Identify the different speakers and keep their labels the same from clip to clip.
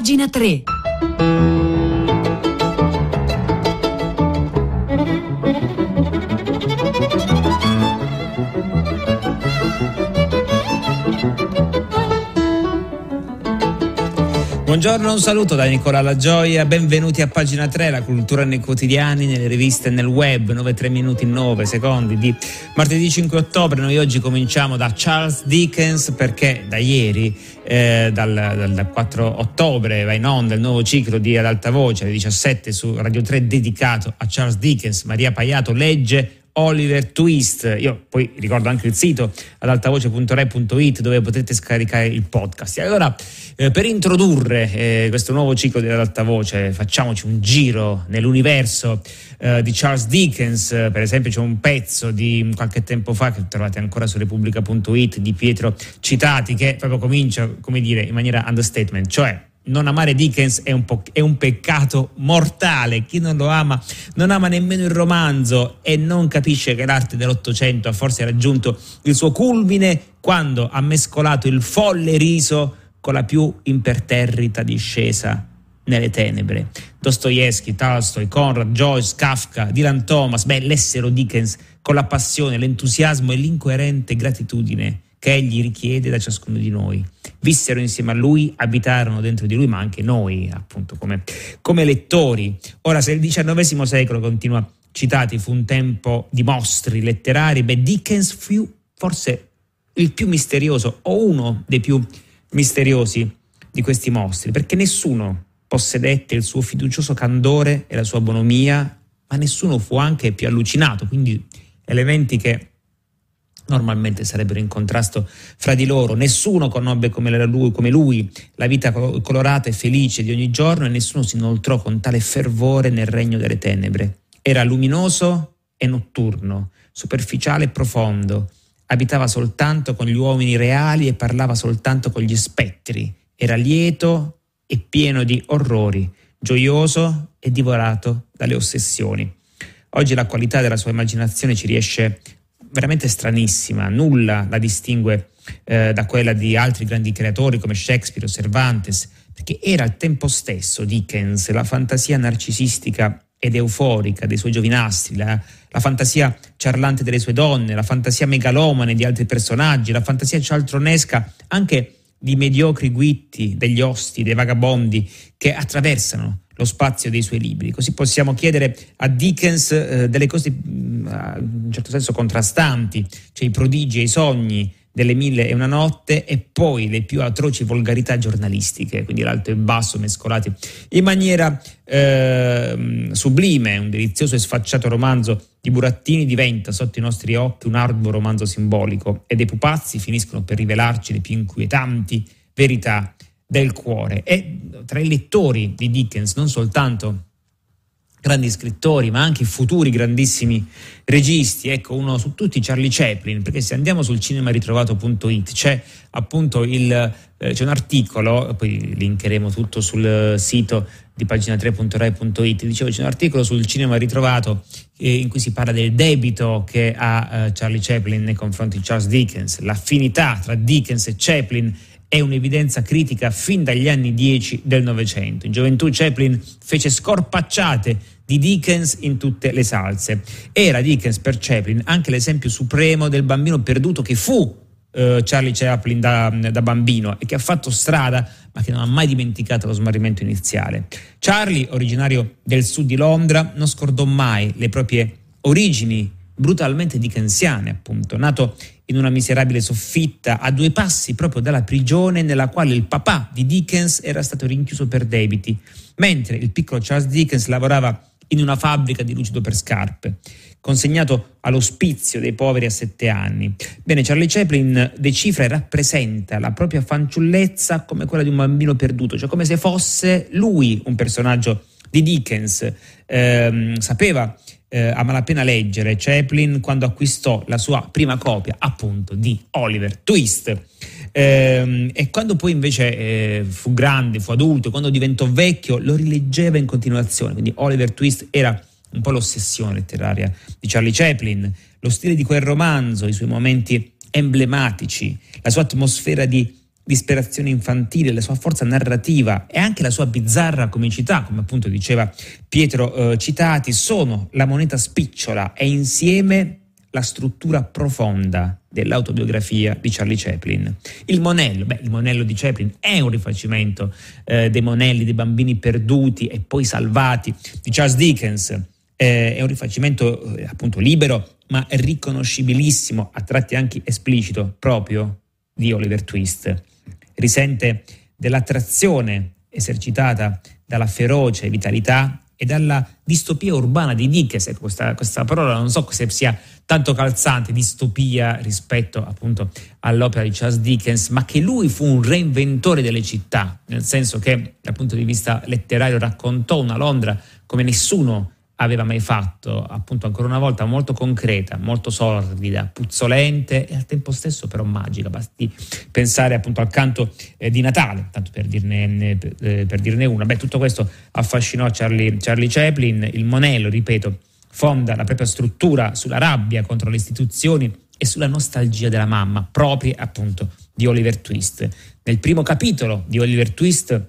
Speaker 1: Pagina 3.
Speaker 2: Buongiorno, un saluto da Nicola La Gioia, benvenuti a pagina 3, la cultura nei quotidiani, nelle riviste nel web, 9-3 minuti 9 secondi di martedì 5 ottobre. Noi oggi cominciamo da Charles Dickens perché da ieri, eh, dal, dal, dal, 4 ottobre, va in onda il nuovo ciclo di Ad Alta Voce alle 17 su Radio 3 dedicato a Charles Dickens. Maria Paiato legge Oliver Twist. Io poi ricordo anche il sito ad altavoce.re.it dove potete scaricare il podcast. Allora, eh, per introdurre eh, questo nuovo ciclo di ad alta voce, facciamoci un giro nell'universo eh, di Charles Dickens. Per esempio, c'è un pezzo di qualche tempo fa che trovate ancora su repubblica.it di Pietro Citati che proprio comincia, come dire, in maniera understatement, cioè non amare Dickens è un, è un, peccato mortale. Chi non lo ama non ama nemmeno il romanzo e non capisce che l'arte dell'Ottocento ha forse raggiunto il suo culmine quando ha mescolato il folle riso con la più imperterrita discesa nelle tenebre. Dostoevsky, Tolstoi, Conrad, Joyce, Kafka, Dylan Thomas, beh, l'essero Dickens con la passione, l'entusiasmo e l'incoerente gratitudine che egli richiede da ciascuno di noi. Vissero insieme a lui, abitarono dentro di lui, ma anche noi, appunto, come, come lettori. Ora, se il XIX secolo, continua citati, fu un tempo di mostri letterari, beh, Dickens fu forse il più misterioso o uno dei più misteriosi di questi mostri, perché nessuno possedette il suo fiducioso candore e la sua bonomia, ma nessuno fu anche più allucinato, quindi elementi che normalmente sarebbero in contrasto fra di loro. Nessuno conobbe come lui, come lui, la vita colorata e felice di ogni giorno e nessuno si inoltrò con tale fervore nel regno delle tenebre. Era luminoso e notturno, superficiale e profondo, abitava soltanto con gli uomini reali e parlava soltanto con gli spettri. Era lieto e pieno di orrori, gioioso e divorato dalle ossessioni. Oggi la qualità della sua immaginazione ci riesce veramente stranissima, nulla la distingue eh, da quella di altri grandi creatori come Shakespeare o Cervantes, perché era al tempo stesso Dickens la fantasia narcisistica ed euforica dei suoi giovinastri, la, la, fantasia ciarlante delle sue donne, la fantasia megalomane di altri personaggi, la fantasia cialtronesca anche di mediocri guitti, degli osti, dei vagabondi che attraversano lo spazio dei suoi libri. Così possiamo chiedere a Dickens eh, delle cose mm, in un certo senso contrastanti, cioè i prodigi e i sogni delle mille e una notte e poi le più atroci volgarità giornalistiche, quindi l'alto e il basso mescolati in maniera eh, sublime. Un delizioso e sfacciato romanzo di Burattini diventa sotto i nostri occhi un arduo romanzo simbolico e dei pupazzi finiscono per rivelarci le più inquietanti verità del cuore. E tra i lettori di Dickens, non soltanto grandi scrittori, ma anche futuri grandissimi registi. Ecco, uno su tutti, Charlie Chaplin, perché se andiamo sul cinemaritrovato.it c'è appunto il, eh, c'è un articolo, poi linkeremo tutto sul sito di pagina 3.rai.it, dicevo c'è un articolo sul cinema ritrovato eh, in cui si parla del debito che ha eh, Charlie Chaplin nei confronti di Charles Dickens, l'affinità tra Dickens e Chaplin è un'evidenza critica fin dagli anni 10 del Novecento. In gioventù Chaplin fece scorpacciate di Dickens in tutte le salse. Era Dickens per Chaplin anche l'esempio supremo del bambino perduto che fu eh, Charlie Chaplin da, da, bambino e che ha fatto strada ma che non ha mai dimenticato lo smarrimento iniziale. Charlie, originario del sud di Londra, non scordò mai le proprie origini brutalmente dickensiane, appunto, nato in una miserabile soffitta a due passi proprio dalla prigione nella quale il papà di Dickens era stato rinchiuso per debiti, mentre il piccolo Charles Dickens lavorava in una fabbrica di lucido per scarpe, consegnato all'ospizio dei poveri a sette anni. Bene, Charlie Chaplin decifra e rappresenta la propria fanciullezza come quella di un bambino perduto, cioè come se fosse lui un personaggio di Dickens. Eh, sapeva eh, a malapena leggere Chaplin quando acquistò la sua prima copia appunto di Oliver Twist. Eh, e quando poi invece eh, fu grande, fu adulto, quando diventò vecchio, lo rileggeva in continuazione. Quindi Oliver Twist era un po' l'ossessione letteraria di Charlie Chaplin, lo stile di quel romanzo, i suoi momenti emblematici, la sua atmosfera di disperazione infantile, la sua forza narrativa e anche la sua bizzarra comicità, come appunto diceva Pietro eh, Citati, sono la moneta spicciola e insieme la struttura profonda dell'autobiografia di Charlie Chaplin. Il monello, beh, il monello di Chaplin è un rifacimento eh, dei monelli dei bambini perduti e poi salvati di Charles Dickens. Eh, è un rifacimento eh, appunto libero, ma riconoscibilissimo, a tratti anche esplicito, proprio di Oliver Twist. Risente dell'attrazione esercitata dalla feroce vitalità e dalla distopia urbana di Dickens. Ecco, questa, questa, parola non so se sia tanto calzante, distopia rispetto appunto all'opera di Charles Dickens, ma che lui fu un reinventore delle città, nel senso che dal punto di vista letterario raccontò una Londra come nessuno aveva mai fatto, appunto ancora una volta molto concreta, molto sordida, puzzolente e al tempo stesso però magica. Basti pensare appunto al canto eh, di Natale, tanto per dirne, eh, per dirne una. Beh, tutto questo affascinò Charlie, Charlie Chaplin, il monello, ripeto, fonda la propria struttura sulla rabbia contro le istituzioni e sulla nostalgia della mamma, proprie appunto di Oliver Twist. Nel primo capitolo di Oliver Twist,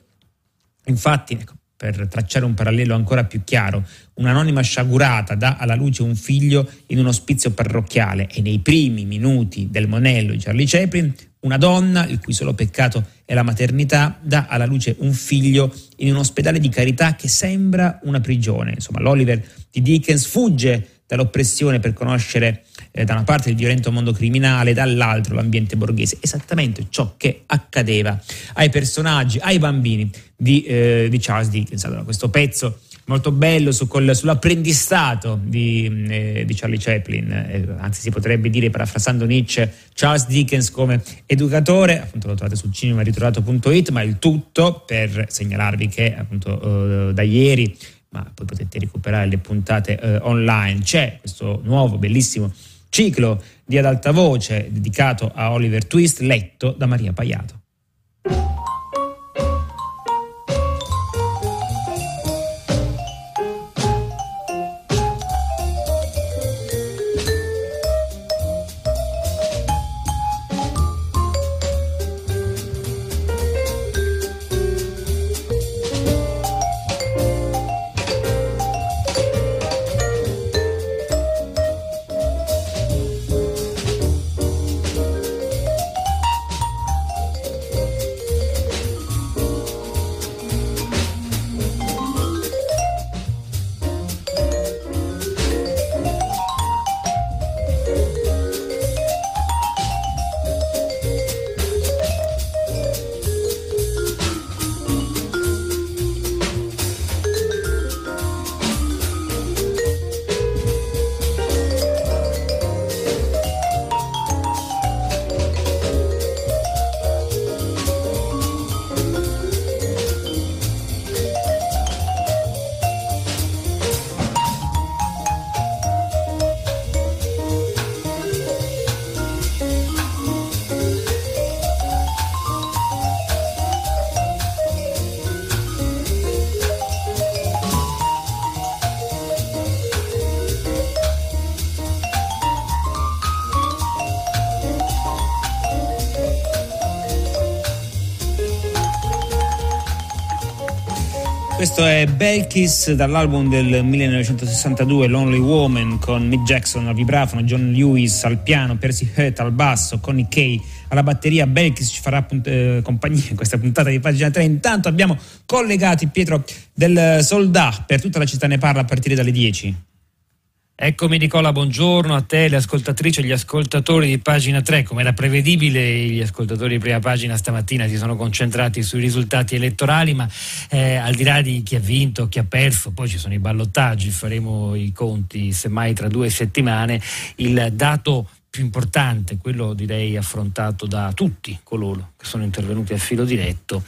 Speaker 2: infatti, ecco, per tracciare un parallelo ancora più chiaro, un'anonima sciagurata dà alla luce un figlio in un ospizio parrocchiale e nei primi minuti del monello di Charlie Chaplin una donna, il cui solo peccato è la maternità, dà alla luce un figlio in un ospedale di carità che sembra una prigione. Insomma, l'Oliver di Dickens fugge dall'oppressione per conoscere eh, da una parte il violento mondo criminale, dall'altro l'ambiente borghese. Esattamente ciò che accadeva ai personaggi, ai bambini di, eh, di Charles Dickens. Allora, questo pezzo molto bello su col, sull'apprendistato di, eh, di, Charlie Chaplin, eh, anzi si potrebbe dire parafrasando Nietzsche, Charles Dickens come educatore, appunto lo trovate sul cinemaritrovato.it, ma il tutto per segnalarvi che appunto eh, da ieri ma poi potete recuperare le puntate eh, online. C'è questo nuovo bellissimo ciclo di ad alta voce dedicato a Oliver Twist, letto da Maria Paiato. Questo è Belkis dall'album del 1962 Lonely Woman con Mick Jackson al vibrafono, John Lewis al piano, Percy Heath al basso, Connie Kay alla batteria. Belkis ci farà punt- eh, compagnia in questa puntata di pagina 3. Intanto abbiamo collegati Pietro del Soldà per tutta la città ne parla a partire dalle 10.
Speaker 1: Eccomi Nicola, buongiorno a te, le ascoltatrici e gli ascoltatori di pagina 3. Come era prevedibile, gli ascoltatori di prima pagina stamattina si sono concentrati sui risultati elettorali, ma eh, al di là di chi ha vinto, chi ha perso, poi ci sono i ballottaggi, faremo i conti semmai tra due settimane. Il dato più importante, quello direi affrontato da tutti coloro che sono intervenuti a filo diretto,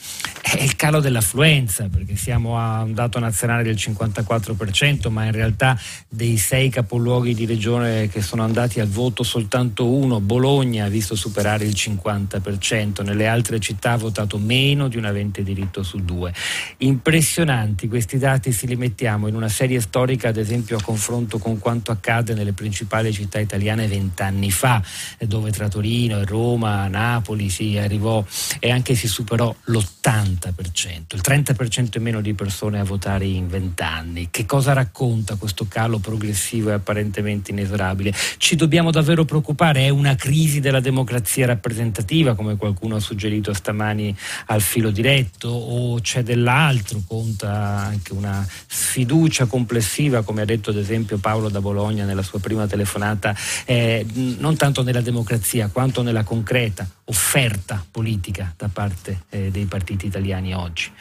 Speaker 1: è il calo dell'affluenza, perché siamo a un dato nazionale del 54%, ma in realtà dei sei capoluoghi di regione che sono andati al voto soltanto uno, Bologna, ha visto superare il 50%, nelle altre città ha votato meno di un avente diritto su due. Impressionanti questi dati, se li mettiamo in una serie storica, ad esempio a confronto con quanto accade nelle principali città italiane vent'anni fa, eh, dove tra Torino e Roma, Napoli si arrivò e anche si superò l'80%, il 30% in meno di persone a votare in vent'anni. Che cosa racconta questo calo progressivo e apparentemente inesorabile? Ci dobbiamo davvero preoccupare? È una crisi della democrazia rappresentativa, come qualcuno ha suggerito stamani al filo diretto, o c'è dell'altro? Conta anche una sfiducia complessiva, come ha detto ad esempio Paolo da Bologna nella sua prima telefonata, eh, non tanto nella democrazia quanto nella concreta offerta politica da parte eh, dei partiti italiani oggi.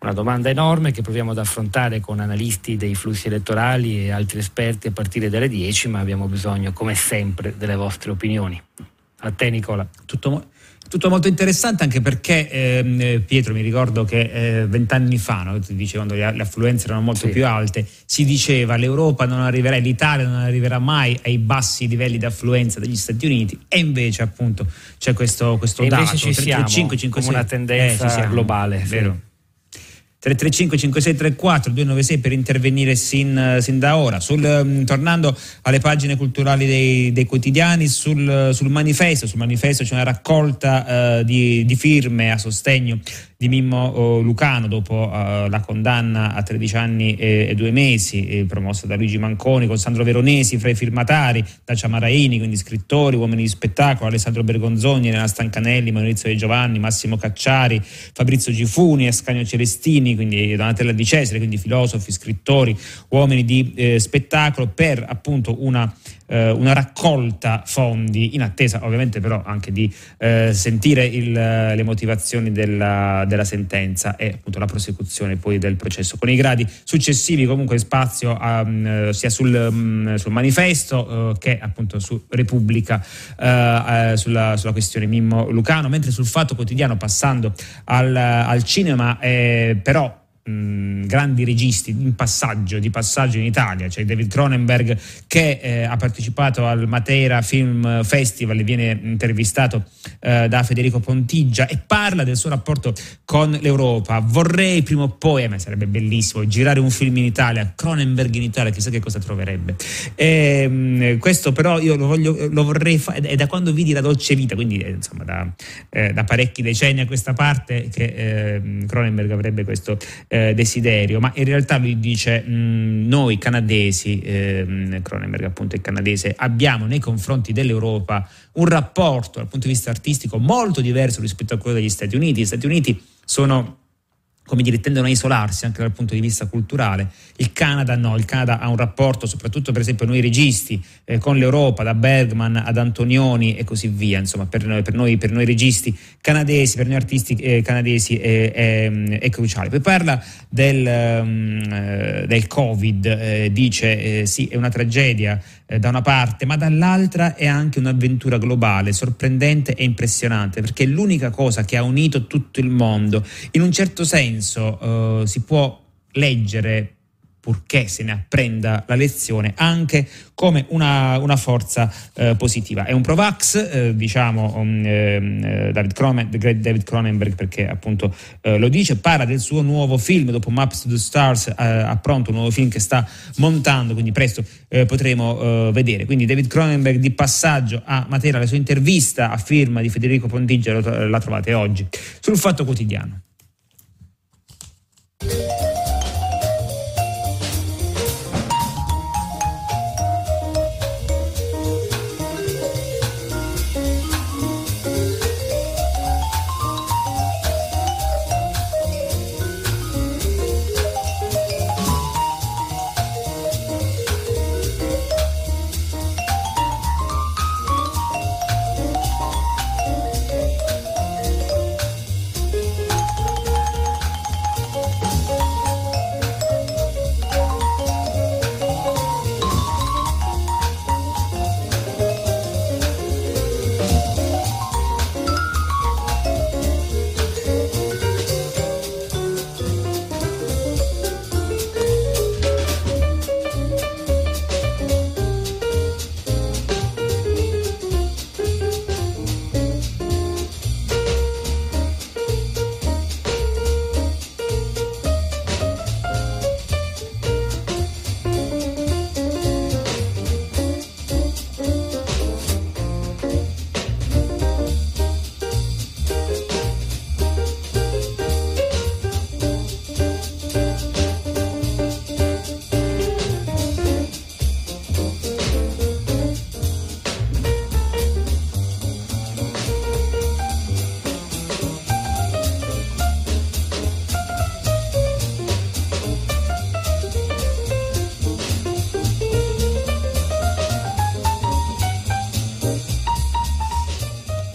Speaker 1: Una domanda enorme che proviamo ad affrontare con analisti dei flussi elettorali e altri esperti a partire dalle 10, ma abbiamo bisogno, come sempre, delle vostre opinioni. A te Nicola.
Speaker 2: Tutto, tutto molto interessante anche perché ehm, Pietro mi ricordo che eh, vent'anni fa, no, tu quando le, le, affluenze erano molto sì. più alte, si diceva l'Europa non arriverà, l'Italia non arriverà mai ai bassi livelli di affluenza degli Stati Uniti e invece appunto c'è questo, questo
Speaker 1: e
Speaker 2: dato.
Speaker 1: Ci 3, siamo, 5, 5, come una tendenza eh, globale.
Speaker 2: Vero. 335 5634 296 per intervenire sin, sin da ora. Sul, um, tornando alle pagine culturali dei, dei quotidiani, sul, sul, manifesto, sul manifesto c'è una raccolta uh, di, di, firme a sostegno di Mimmo Lucano dopo uh, la condanna a 13 anni e, due mesi eh, promossa da Luigi Manconi con Sandro Veronesi fra i firmatari, Dacia Maraini, quindi scrittori, uomini di spettacolo, Alessandro Bergonzoni, Elena Stancanelli, Maurizio De Giovanni, Massimo Cacciari, Fabrizio Gifuni, Ascanio Celestini, quindi Donatella Di Cesare, quindi filosofi, scrittori, uomini di eh, spettacolo per appunto una eh, una raccolta fondi in attesa ovviamente però anche di eh, sentire il, le motivazioni della, della, sentenza e appunto la prosecuzione poi del processo. Con i gradi successivi comunque spazio a, um, sia sul, um, sul manifesto uh, che appunto su Repubblica uh, sulla, sulla, questione Mimmo Lucano, mentre sul Fatto Quotidiano passando al, al cinema eh, però mh, grandi registi in passaggio, di passaggio in Italia, cioè David Cronenberg che eh, ha partecipato al Matera Film Festival e viene intervistato eh, da Federico Pontigia e parla del suo rapporto con l'Europa. Vorrei prima o poi, a me sarebbe bellissimo, girare un film in Italia, Cronenberg in Italia, chissà che cosa troverebbe. E, mh, questo però io lo, voglio, lo vorrei fare, è da quando vidi La Dolce Vita, quindi eh, insomma da, eh, da, parecchi decenni a questa parte che eh, Cronenberg avrebbe questo eh, desiderio, ma in realtà lui dice mh, mm, noi canadesi, eh, Cronenberg appunto è canadese, abbiamo nei confronti dell'Europa un rapporto dal punto di vista artistico molto diverso rispetto a quello degli Stati Uniti. Gli Stati Uniti sono come dire, tendono a isolarsi anche dal punto di vista culturale. Il Canada no, il Canada ha un rapporto, soprattutto per esempio noi registi, eh, con l'Europa, da Bergman ad Antonioni e così via, insomma, per noi, per noi, per noi registi canadesi, per noi artisti eh, canadesi è, è, è, cruciale. Poi parla del, um, del Covid, eh, dice eh, sì, è una tragedia eh, da una parte, ma dall'altra è anche un'avventura globale, sorprendente e impressionante, perché è l'unica cosa che ha unito tutto il mondo. In un certo senso eh, si può leggere purché se ne apprenda la lezione, anche come una, una forza eh, positiva. È un Provax, eh, diciamo um, eh, David, Cronen, David, Cronenberg, perché appunto eh, lo dice, parla del suo nuovo film, dopo Maps to the Stars eh, ha pronto un nuovo film che sta montando, quindi presto eh, potremo vedere. Quindi David Cronenberg di passaggio a Matera, la sua intervista a firma di Federico Pontigia la trovate oggi sul Fatto Quotidiano.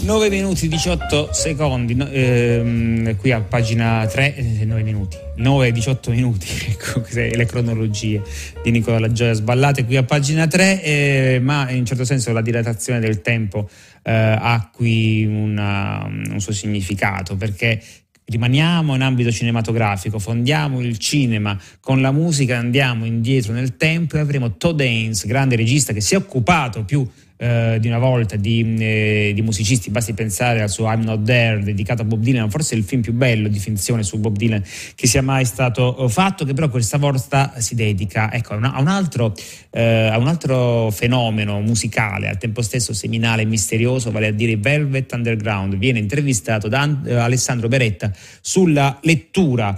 Speaker 2: 9 minuti 18 secondi, ehm, qui a pagina 3, eh, 9 minuti, 9 18 minuti, ecco le cronologie di Nicola La Gioia sballate qui a pagina 3, eh, ma in un certo senso la dilatazione del tempo eh, ha qui una, un suo significato, perché rimaniamo in ambito cinematografico, fondiamo il cinema con la musica, andiamo indietro nel tempo e avremo Todd Haynes, grande regista che si è occupato più eh, di una volta di, eh, di, musicisti, basti pensare al suo I'm Not There dedicato a Bob Dylan, forse il film più bello di finzione su Bob Dylan che sia mai stato eh, fatto, che però questa volta si dedica ecco, a, una, a, un altro, eh, a, un altro, fenomeno musicale, al tempo stesso seminale e misterioso, vale a dire Velvet Underground. Viene intervistato da eh, Alessandro Beretta sulla lettura.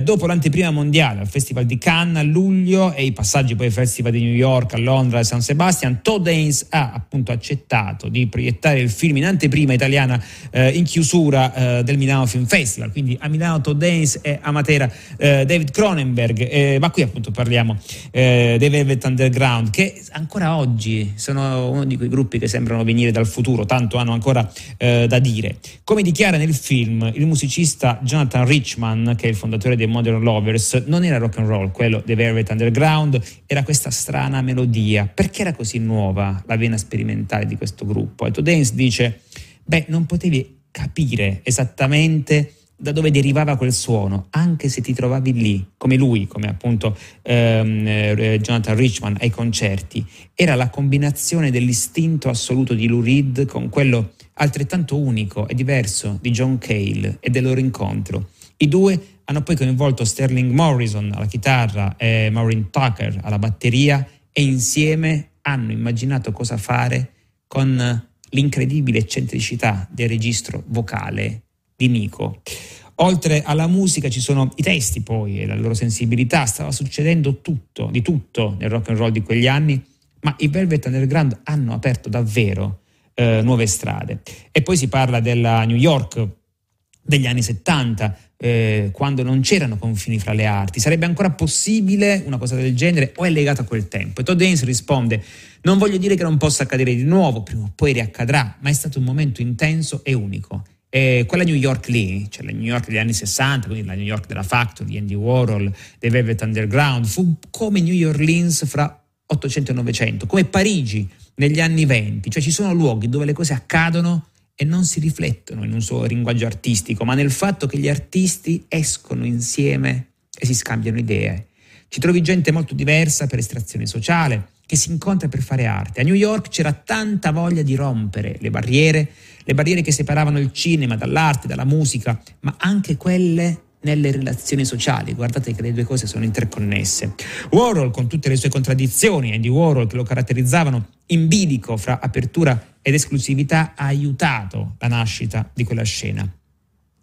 Speaker 2: Dopo l'anteprima mondiale al Festival di Cannes a luglio e i passaggi poi al Festival di New York, a Londra e San Sebastian, Todd Haynes ha appunto accettato di proiettare il film in anteprima italiana eh, in chiusura eh, del Milano Film Festival, quindi a Milano Todd e a Matera eh, David Cronenberg, eh, ma qui appunto parliamo eh, dei Velvet Underground che ancora oggi sono uno di quei gruppi che sembrano venire dal futuro, tanto hanno ancora eh, da dire. Come dichiara nel film il musicista Jonathan Richman, che è il fondatore dei Modern Lovers, non era rock and roll quello dei Velvet Underground, era questa strana melodia. Perché era così nuova la vena sperimentale di questo gruppo. E Dance dice, beh, non potevi capire esattamente da dove derivava quel suono, anche se ti trovavi lì, come lui, come appunto ehm, eh, Jonathan Richman ai concerti. Era la combinazione dell'istinto assoluto di Lou Reed con quello altrettanto unico e diverso di John Cale e del loro incontro. I due hanno poi coinvolto Sterling Morrison alla chitarra e Maureen Tucker alla batteria e insieme hanno immaginato cosa fare con l'incredibile eccentricità del registro vocale di Nico. Oltre alla musica ci sono i testi poi e la loro sensibilità, stava succedendo tutto, di tutto nel rock and roll di quegli anni, ma i Velvet Underground hanno aperto davvero eh, nuove strade. E poi si parla della New York degli anni 70, eh, quando non c'erano confini fra le arti. Sarebbe ancora possibile una cosa del genere o è legato a quel tempo? E Todd Haynes risponde, non voglio dire che non possa accadere di nuovo, prima o poi riaccadrà, ma è stato un momento intenso e unico. E quella New York lì, cioè la New York degli anni 60, quindi la New York della Factory, Andy Warhol, dei Velvet Underground, fu come New Orleans fra 800 e 900, come Parigi negli anni 20, cioè ci sono luoghi dove le cose accadono e non si riflettono in un suo linguaggio artistico, ma nel fatto che gli artisti escono insieme e si scambiano idee. Ci trovi gente molto diversa per estrazione sociale, che si incontra per fare arte. A New York c'era tanta voglia di rompere le barriere, le barriere che separavano il cinema dall'arte, dalla musica, ma anche quelle nelle relazioni sociali. Guardate che le due cose sono interconnesse. Warhol, con tutte le sue contraddizioni, Andy Warhol, che lo caratterizzavano in bilico fra apertura ed esclusività, ha aiutato la nascita di quella scena.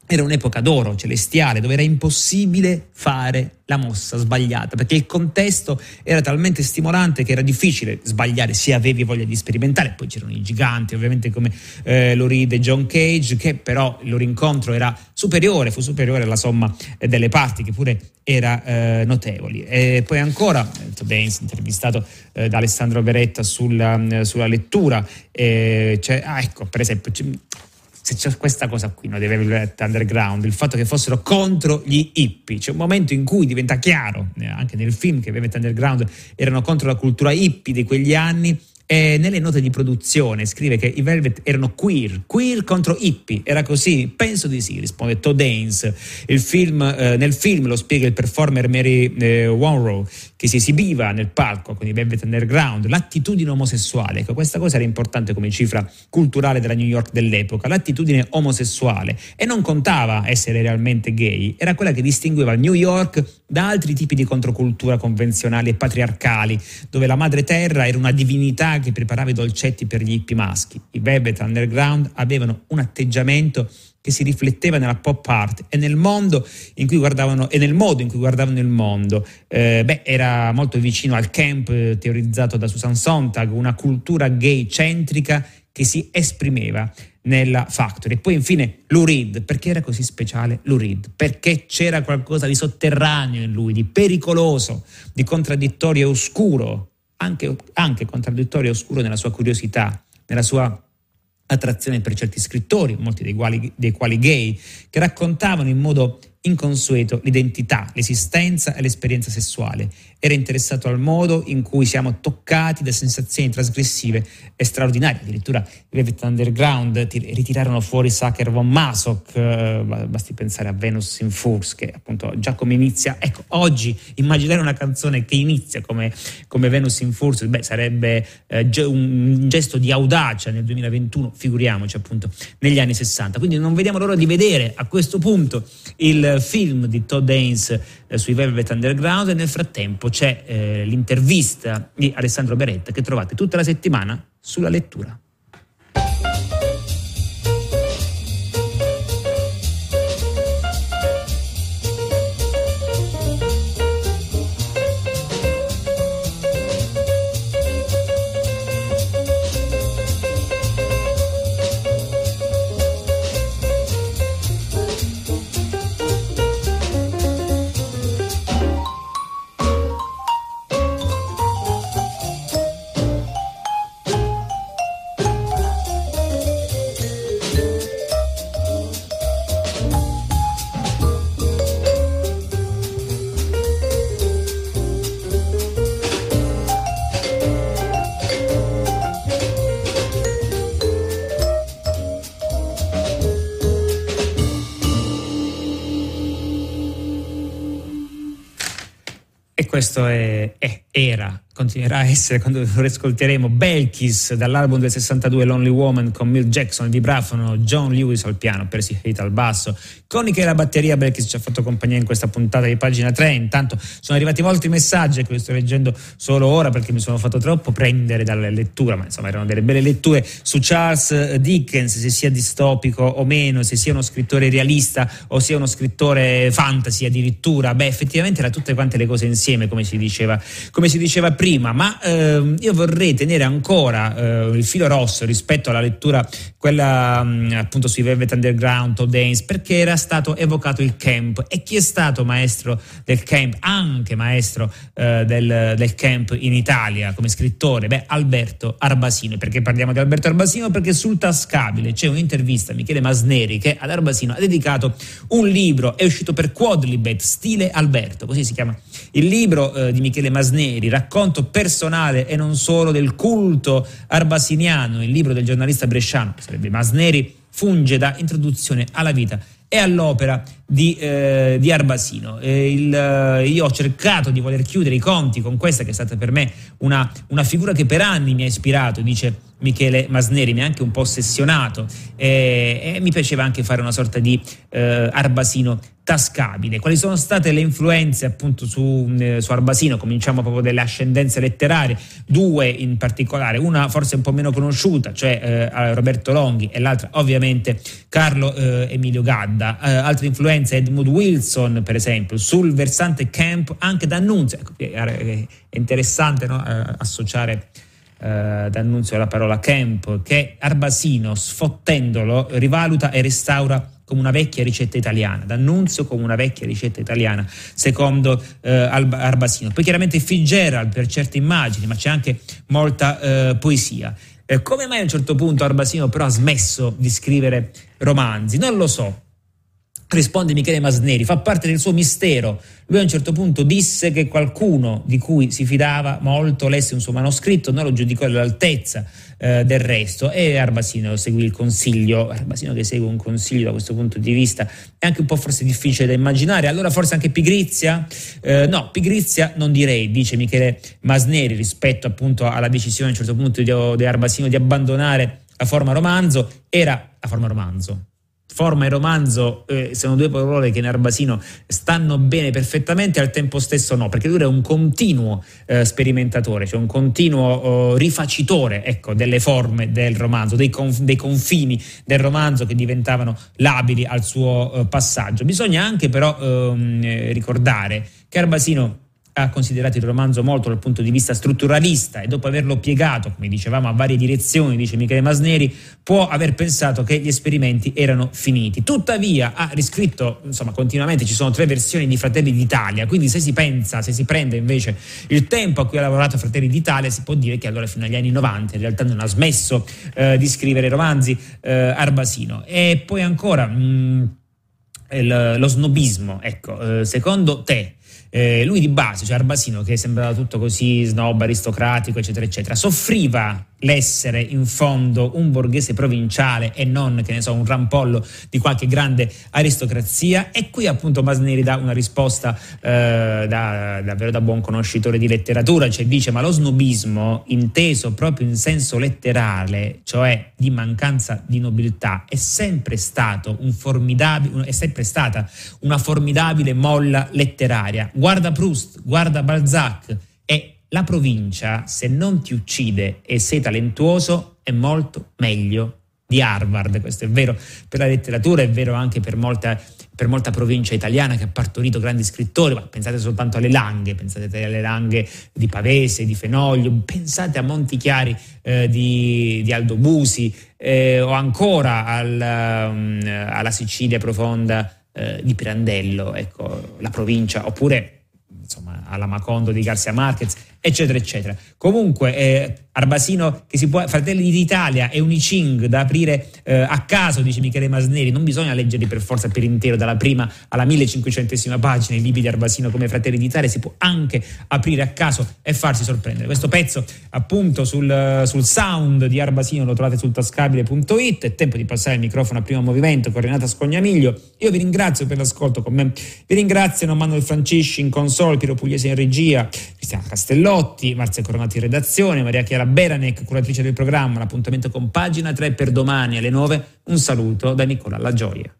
Speaker 2: Era un'epoca d'oro celestiale dove era impossibile fare la mossa sbagliata perché il contesto era talmente stimolante che era difficile sbagliare se avevi voglia di sperimentare. Poi c'erano i giganti, ovviamente come eh, Lori e John Cage, che però il loro incontro era superiore, fu superiore alla somma eh, delle parti, che pure era eh, notevole. E poi ancora, Dance, intervistato eh, da Alessandro Beretta sulla, sulla lettura, eh, cioè, ah, ecco, per esempio se c'è questa cosa qui, no, dei Velvet Underground, il fatto che fossero contro gli hippie. C'è un momento in cui diventa chiaro, eh, anche nel film, che Velvet Underground erano contro la cultura hippie di quegli anni e nelle note di produzione scrive che i Velvet erano queer, queer contro hippie, era così? Penso di sì, risponde Todd Haynes. Il film, eh, nel film lo spiega il performer Mary eh, Wonrow che si esibiva nel palco con i Velvet Underground, l'attitudine omosessuale, ecco questa cosa era importante come cifra culturale della New York dell'epoca, l'attitudine omosessuale. E non contava essere realmente gay, era quella che distingueva New York da altri tipi di controcultura convenzionali e patriarcali, dove la madre terra era una divinità che preparava i dolcetti per gli hippie maschi. I Velvet Underground avevano un atteggiamento che si rifletteva nella pop art e nel e nel modo in cui guardavano il mondo. Eh, beh, era molto vicino al camp eh, teorizzato da Susan Sontag, una cultura gay centrica che si esprimeva nella Factory. E poi infine Lou Reed, perché era così speciale Lou Reed? Perché c'era qualcosa di sotterraneo in lui, di pericoloso, di contraddittorio e oscuro anche, anche contraddittorio e oscuro nella sua curiosità, nella sua attrazione per certi scrittori, molti dei quali, dei quali gay, che raccontavano in modo inconsueto l'identità, l'esistenza e l'esperienza sessuale. Era interessato al modo in cui siamo toccati da sensazioni trasgressive e straordinarie. Addirittura i Velvet Underground ritirarono fuori Sacher von Masok, eh, basti pensare a Venus in Furs, che appunto già come inizia. Ecco, oggi immaginare una canzone che inizia come, come Venus in Furs, sarebbe eh, un gesto di audacia nel 2021, figuriamoci appunto negli anni 60. Quindi non vediamo l'ora di vedere a questo punto il film di Todd Haynes eh, sui Velvet Underground e nel frattempo c'è eh, l'intervista di Alessandro Beretta che trovate tutta la settimana sulla lettura. Questo è, continuerà a essere quando lo ascolteremo Belkis dall'album del 62 Lonely Woman con Mill Jackson al vibrafono, John Lewis al piano, Percy Hate al basso, Connie che è la batteria, Belkis ci ha fatto compagnia in questa puntata di pagina 3, intanto sono arrivati molti messaggi che sto leggendo solo ora perché mi sono fatto troppo prendere dalla lettura, ma insomma erano delle belle letture su Charles Dickens, se sia distopico o meno, se sia uno scrittore realista o sia uno scrittore fantasy addirittura, beh effettivamente era tutte quante le cose insieme come si diceva, come si diceva prima prima, ma ehm, io vorrei tenere ancora eh, il filo rosso rispetto alla lettura, quella mh, mm, appunto sui Velvet Underground, Todd Haynes, perché era stato evocato il camp e chi è stato maestro del camp, anche maestro eh, del, del, camp in Italia come scrittore? Beh, Alberto Arbasino. Perché parliamo di Alberto Arbasino? Perché sul tascabile c'è un'intervista a Michele Masneri che ad Arbasino ha dedicato un libro, è uscito per Quadlibet, Stile Alberto, così si chiama il libro eh, di Michele Masneri, racconto personale e non solo del culto arbasiniano, il libro del giornalista bresciano, che sarebbe Masneri, funge da introduzione alla vita e all'opera di, eh, di Arbasino. Il, eh, io ho cercato di voler chiudere i conti con questa che è stata per me una, una figura che per anni mi ha ispirato, dice Michele Masneri, mi ha anche un po' ossessionato e, e mi piaceva anche fare una sorta di eh, Arbasino tascabile. Quali sono state le influenze appunto su, eh, su, Arbasino? Cominciamo proprio dalle ascendenze letterarie, due in particolare, una forse un po' meno conosciuta, cioè eh, Roberto Longhi e l'altra ovviamente Carlo eh, Emilio Gadda. Eh, altre influenze Edmund Wilson per esempio, sul versante camp anche D'Annunzio. Ecco, è interessante no? Eh, associare eh, D'Annunzio la parola camp, che Arbasino, sfottendolo, rivaluta e restaura come una vecchia ricetta italiana, D'Annunzio come una vecchia ricetta italiana, secondo eh, Arbasino. Poi chiaramente Fitzgerald per certe immagini, ma c'è anche molta eh, poesia. Eh, come mai a un certo punto Arbasino però ha smesso di scrivere romanzi? Non lo so, risponde Michele Masneri, fa parte del suo mistero. Lui a un certo punto disse che qualcuno di cui si fidava molto lesse un suo manoscritto, non lo giudicò all'altezza eh, del resto. E Arbasino seguì il consiglio, Arbasino che segue un consiglio da questo punto di vista è anche un po' forse difficile da immaginare, allora forse anche pigrizia? Eh, no, pigrizia non direi, dice Michele Masneri rispetto appunto alla decisione a un certo punto di, di Arbasino di abbandonare la forma romanzo, era la forma romanzo forma e romanzo eh, sono due parole che in Arbasino stanno bene perfettamente, al tempo stesso no, perché lui è un continuo eh, sperimentatore, cioè un continuo oh, rifacitore ecco, delle forme del romanzo, dei, conf- dei, confini del romanzo che diventavano labili al suo eh, passaggio. Bisogna anche però ehm, ricordare che Arbasino ha considerato il romanzo molto dal punto di vista strutturalista e dopo averlo piegato, come dicevamo, a varie direzioni, dice Michele Masneri, può aver pensato che gli esperimenti erano finiti. Tuttavia ha riscritto, insomma, continuamente ci sono tre versioni di Fratelli d'Italia, quindi se si pensa, se si prende invece il tempo a cui ha lavorato Fratelli d'Italia, si può dire che allora fino agli anni 90 in realtà non ha smesso eh, di scrivere romanzi eh, Arbasino. E poi ancora mh, mm, il, lo snobismo, ecco, eh, secondo te eh, lui di base, cioè Arbasino, che sembrava tutto così snob, aristocratico, eccetera, eccetera, soffriva l'essere in fondo un borghese provinciale e non, che ne so, un rampollo di qualche grande aristocrazia. E qui appunto Masneri dà una risposta eh, da, davvero da buon conoscitore di letteratura, cioè dice ma lo snobismo inteso proprio in senso letterale, cioè di mancanza di nobiltà, è sempre stato un è sempre stata una formidabile molla letteraria. Guarda Proust, guarda Balzac e la provincia, se non ti uccide e sei talentuoso, è molto meglio di Harvard. Questo è vero per la letteratura, è vero anche per molta, per molta provincia italiana che ha partorito grandi scrittori. Ma pensate soltanto alle langhe, pensate alle langhe di Pavese, di Fenoglio, pensate a Montichiari eh, di, di, Aldo Busi eh, o ancora al, um, alla Sicilia profonda eh, di Pirandello, ecco, la provincia, oppure insomma, alla Macondo di Garcia Marquez, eccetera, eccetera. Comunque, eh, Arbasino che si può, Fratelli d'Italia e Unicing da aprire eh, a caso, dice Michele Masneri, non bisogna leggerli per forza per intero, dalla prima alla 1500 pagina, i libri di Arbasino come Fratelli d'Italia, si può anche aprire a caso e farsi sorprendere. Questo pezzo appunto sul, sul sound di Arbasino lo trovate sul tascabile.it, è tempo di passare il microfono a primo movimento con Renata Scognamiglio. Io vi ringrazio per l'ascolto con me, vi ringraziano Manuel Francisci in console, Piero Pugliese in regia, Cristiana Castellotti, Marzia Coronati in redazione, Maria Chiara Beranek, curatrice del programma. L'appuntamento con pagina 3 per domani alle 9. Un saluto da Nicola La Gioia.